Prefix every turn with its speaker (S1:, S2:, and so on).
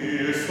S1: He is